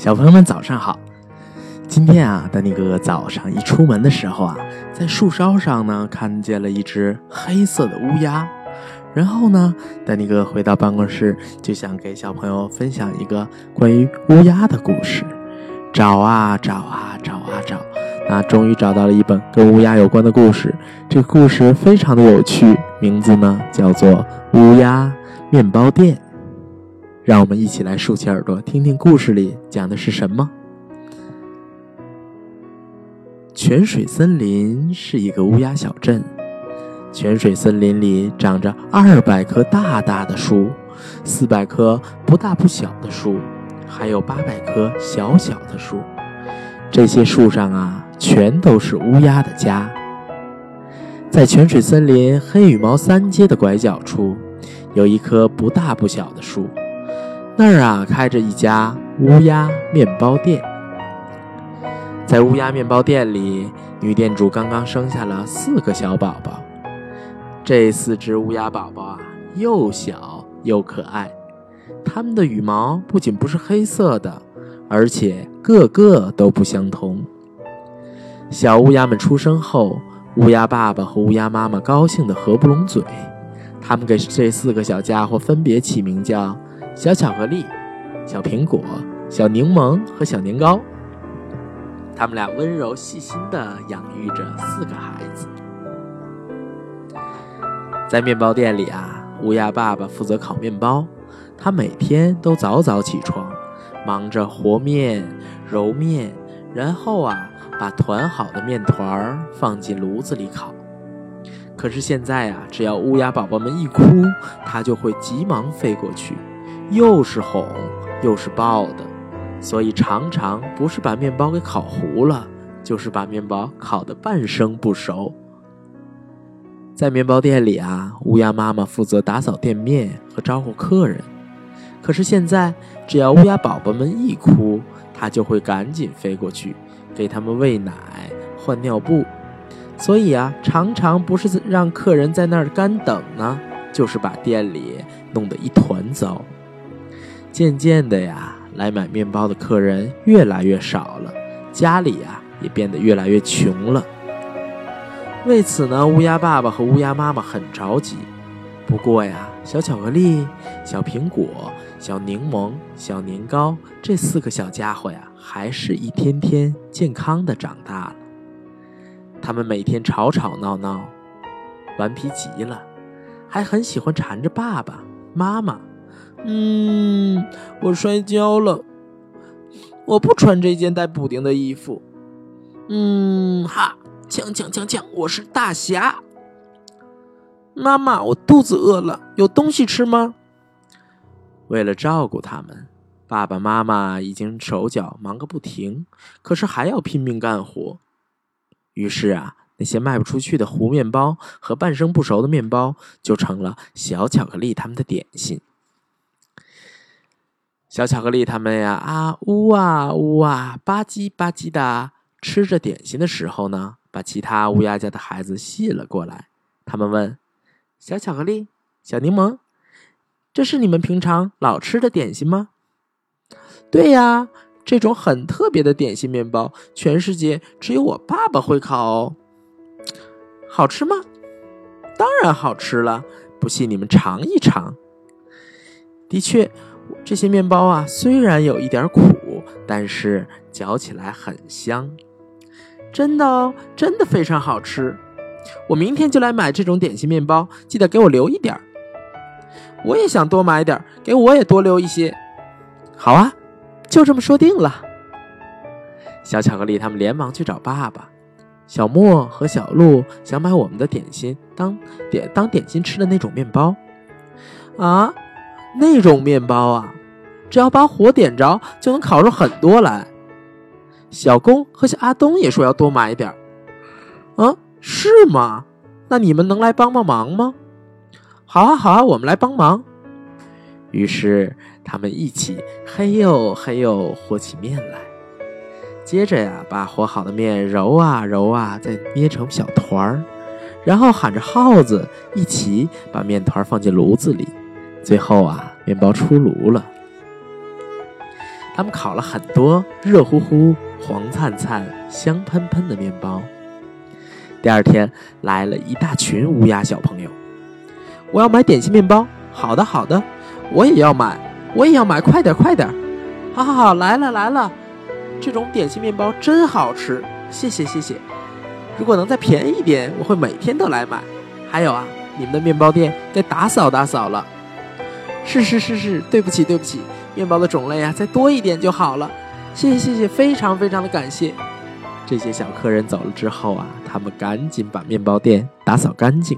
小朋友们早上好！今天啊，丹尼哥哥早上一出门的时候啊，在树梢上呢看见了一只黑色的乌鸦。然后呢，丹尼哥回到办公室，就想给小朋友分享一个关于乌鸦的故事。找啊找啊找啊找，那终于找到了一本跟乌鸦有关的故事。这个故事非常的有趣，名字呢叫做《乌鸦面包店》。让我们一起来竖起耳朵，听听故事里讲的是什么。泉水森林是一个乌鸦小镇。泉水森林里长着二百棵大大的树，四百棵不大不小的树，还有八百棵小小的树。这些树上啊，全都是乌鸦的家。在泉水森林黑羽毛三街的拐角处，有一棵不大不小的树，那儿啊开着一家乌鸦面包店。在乌鸦面包店里，女店主刚刚生下了四个小宝宝。这四只乌鸦宝宝啊，又小又可爱。它们的羽毛不仅不是黑色的，而且个个都不相同。小乌鸦们出生后，乌鸦爸爸和乌鸦妈妈高兴得合不拢嘴。他们给这四个小家伙分别起名叫小巧克力、小苹果、小柠檬和小年糕。他们俩温柔细心地养育着四个孩子。在面包店里啊，乌鸦爸爸负责烤面包。他每天都早早起床，忙着和面、揉面，然后啊，把团好的面团儿放进炉子里烤。可是现在啊，只要乌鸦宝宝们一哭，他就会急忙飞过去，又是哄又是抱的，所以常常不是把面包给烤糊了，就是把面包烤得半生不熟。在面包店里啊，乌鸦妈妈负责打扫店面和招呼客人。可是现在，只要乌鸦宝宝们一哭，它就会赶紧飞过去，给他们喂奶、换尿布。所以啊，常常不是让客人在那儿干等呢，就是把店里弄得一团糟。渐渐的呀，来买面包的客人越来越少了，家里呀也变得越来越穷了。为此呢，乌鸦爸爸和乌鸦妈妈很着急。不过呀，小巧克力、小苹果、小柠檬、小年糕这四个小家伙呀，还是一天天健康的长大了。他们每天吵吵闹闹，顽皮极了，还很喜欢缠着爸爸妈妈。嗯，我摔跤了，我不穿这件带补丁的衣服。嗯，哈。锵锵锵锵！我是大侠。妈妈，我肚子饿了，有东西吃吗？为了照顾他们，爸爸妈妈已经手脚忙个不停，可是还要拼命干活。于是啊，那些卖不出去的糊面包和半生不熟的面包，就成了小巧克力他们的点心。小巧克力他们呀，啊呜啊呜啊，吧唧吧唧的吃着点心的时候呢。把其他乌鸦家的孩子吸引了过来。他们问：“小巧克力、小柠檬，这是你们平常老吃的点心吗？”“对呀，这种很特别的点心面包，全世界只有我爸爸会烤哦。”“好吃吗？”“当然好吃了，不信你们尝一尝。”的确，这些面包啊，虽然有一点苦，但是嚼起来很香。真的哦，真的非常好吃。我明天就来买这种点心面包，记得给我留一点儿。我也想多买点儿，给我也多留一些。好啊，就这么说定了。小巧克力他们连忙去找爸爸。小莫和小鹿想买我们的点心当点当点心吃的那种面包。啊，那种面包啊，只要把火点着，就能烤出很多来。小公和小阿东也说要多买点儿，啊，是吗？那你们能来帮帮忙吗？好啊，好啊，我们来帮忙。于是他们一起嘿呦嘿呦和起面来，接着呀，把和好的面揉啊揉啊，再捏成小团儿，然后喊着号子，一起把面团放进炉子里，最后啊，面包出炉了。他们烤了很多热乎乎、黄灿灿、香喷喷的面包。第二天来了一大群乌鸦小朋友，我要买点心面包。好的，好的，我也要买，我也要买，快点，快点！好好好，来了来了，这种点心面包真好吃，谢谢谢谢。如果能再便宜点，我会每天都来买。还有啊，你们的面包店该打扫打扫了。是是是是，对不起对不起，面包的种类啊再多一点就好了。谢谢谢谢，非常非常的感谢。这些小客人走了之后啊，他们赶紧把面包店打扫干净，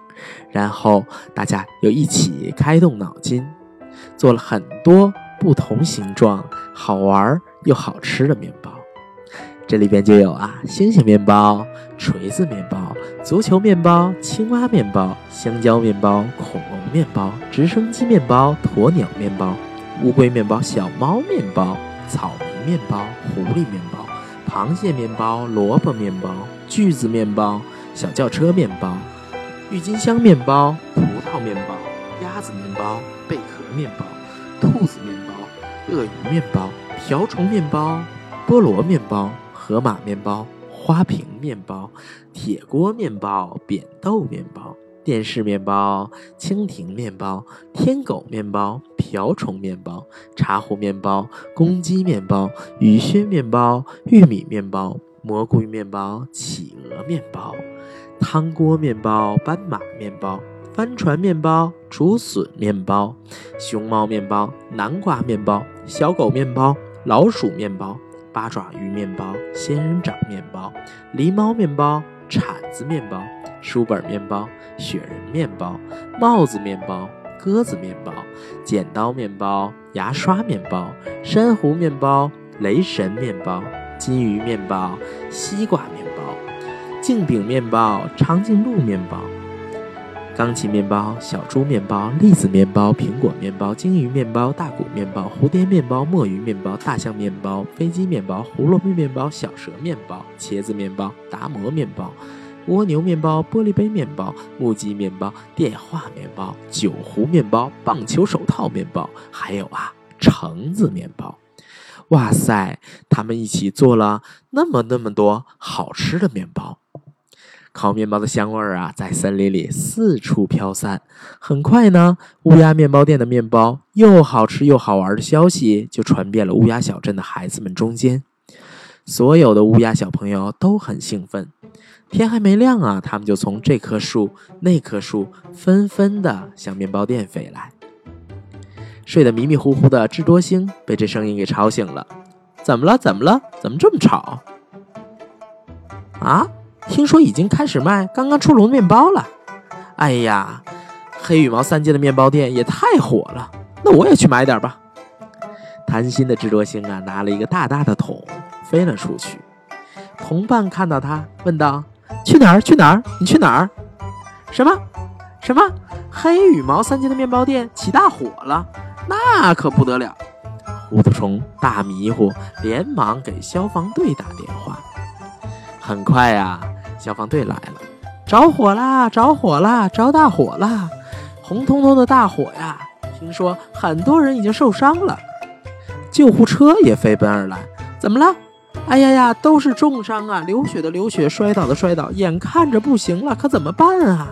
然后大家又一起开动脑筋，做了很多不同形状、好玩又好吃的面包。这里边就有啊，星星面包、锤子面包、足球面包、青蛙面包、香蕉面包、恐龙面包、直升机面包、鸵鸟面包、乌龟面包、小猫面包、草莓面包、狐狸面包。螃蟹面包、萝卜面包、锯子面包、小轿车面包、郁金香面包、葡萄面包、鸭子面包、贝壳面包、兔子面包、鳄鱼面包、瓢虫面包、菠萝面包、河马面包、花瓶面包、铁锅面包、扁豆面包。电视面包、蜻蜓面包、天狗面包、瓢虫面包、茶壶面包、公鸡面包、雨靴面包、玉米面包、蘑菇面包、企鹅面包、汤锅面包、斑马面包、帆船面包、竹笋面包、熊猫面包、南瓜面包、小狗面包、老鼠面包、八爪鱼面包、仙人掌面包、狸猫面包、铲子面包。书本面包、雪人面包、帽子面包、鸽子面包、剪刀面包、牙刷面包、珊瑚面包、雷神面包、金鱼面包、西瓜面包、镜饼面包、长颈鹿面包、钢琴面包、小猪面包、栗子面包、苹果面包、鲸鱼面包、大鼓面包、蝴蝶面包、墨鱼面包、大象面包、飞机面包、胡萝卜面包、小蛇面包、茄子面包、达摩面包。蜗牛面包、玻璃杯面包、木屐面包、电话面包、酒壶面包、棒球手套面包，还有啊，橙子面包。哇塞，他们一起做了那么那么多好吃的面包。烤面包的香味儿啊，在森林里四处飘散。很快呢，乌鸦面包店的面包又好吃又好玩的消息就传遍了乌鸦小镇的孩子们中间。所有的乌鸦小朋友都很兴奋。天还没亮啊，他们就从这棵树、那棵树纷纷的向面包店飞来。睡得迷迷糊糊的智多星被这声音给吵醒了。怎么了？怎么了？怎么这么吵？啊！听说已经开始卖刚刚出炉的面包了。哎呀，黑羽毛三街的面包店也太火了。那我也去买点吧。贪心的智多星啊，拿了一个大大的桶飞了出去。同伴看到他，问道。去哪儿？去哪儿？你去哪儿？什么？什么？黑羽毛三街的面包店起大火了，那可不得了！糊涂虫大迷糊，连忙给消防队打电话。很快呀，消防队来了，着火啦！着火啦！着大火啦！红彤彤的大火呀！听说很多人已经受伤了，救护车也飞奔而来。怎么了？哎呀呀，都是重伤啊！流血的流血，摔倒的摔倒，眼看着不行了，可怎么办啊？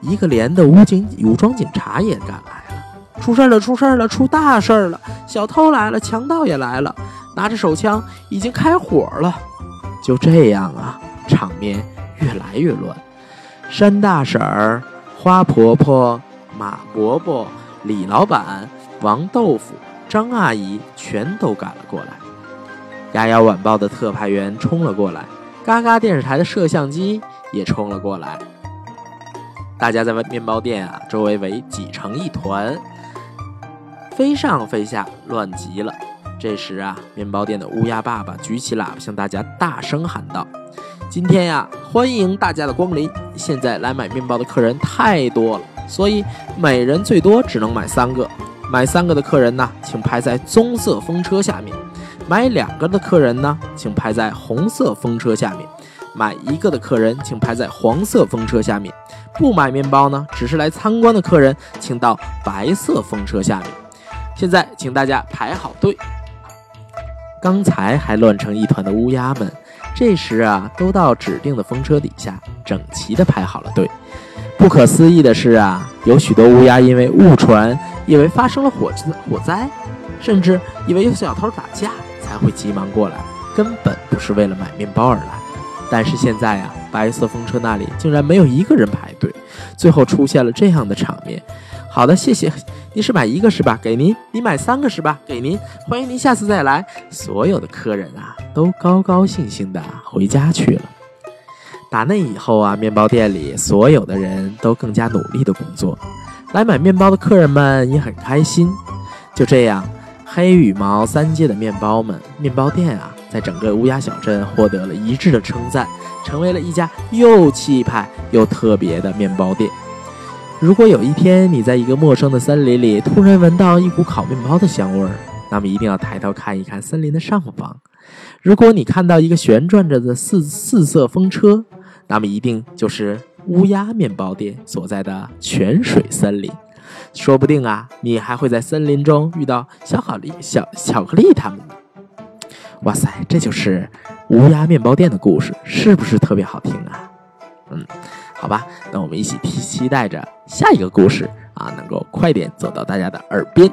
一个连的武警武装警察也赶来了。出事了，出事了，出大事了！小偷来了，强盗也来了，拿着手枪，已经开火了。就这样啊，场面越来越乱。山大婶儿、花婆婆、马伯伯、李老板、王豆腐、张阿姨全都赶了过来。丫丫晚报的特派员冲了过来，嘎嘎电视台的摄像机也冲了过来。大家在面包店啊周围围挤成一团，飞上飞下，乱极了。这时啊，面包店的乌鸦爸爸举起喇叭向大家大声喊道：“今天呀，欢迎大家的光临！现在来买面包的客人太多了，所以每人最多只能买三个。买三个的客人呢，请排在棕色风车下面。”买两个的客人呢，请排在红色风车下面；买一个的客人，请排在黄色风车下面。不买面包呢，只是来参观的客人，请到白色风车下面。现在，请大家排好队。刚才还乱成一团的乌鸦们，这时啊，都到指定的风车底下，整齐地排好了队。不可思议的是啊，有许多乌鸦因为误传，以为发生了火火灾，甚至以为有小偷打架，才会急忙过来，根本不是为了买面包而来。但是现在啊，白色风车那里竟然没有一个人排队，最后出现了这样的场面。好的，谢谢。你是买一个是吧？给您。你买三个是吧？给您。欢迎您下次再来。所有的客人啊，都高高兴兴的回家去了。打那以后啊，面包店里所有的人都更加努力的工作，来买面包的客人们也很开心。就这样，黑羽毛三界的面包们面包店啊，在整个乌鸦小镇获得了一致的称赞，成为了一家又气派又特别的面包店。如果有一天你在一个陌生的森林里突然闻到一股烤面包的香味儿，那么一定要抬头看一看森林的上方。如果你看到一个旋转着的四四色风车，那么一定就是乌鸦面包店所在的泉水森林。说不定啊，你还会在森林中遇到小巧丽、小巧克力他们呢。哇塞，这就是乌鸦面包店的故事，是不是特别好听啊？嗯。好吧，那我们一起期期待着下一个故事啊，能够快点走到大家的耳边。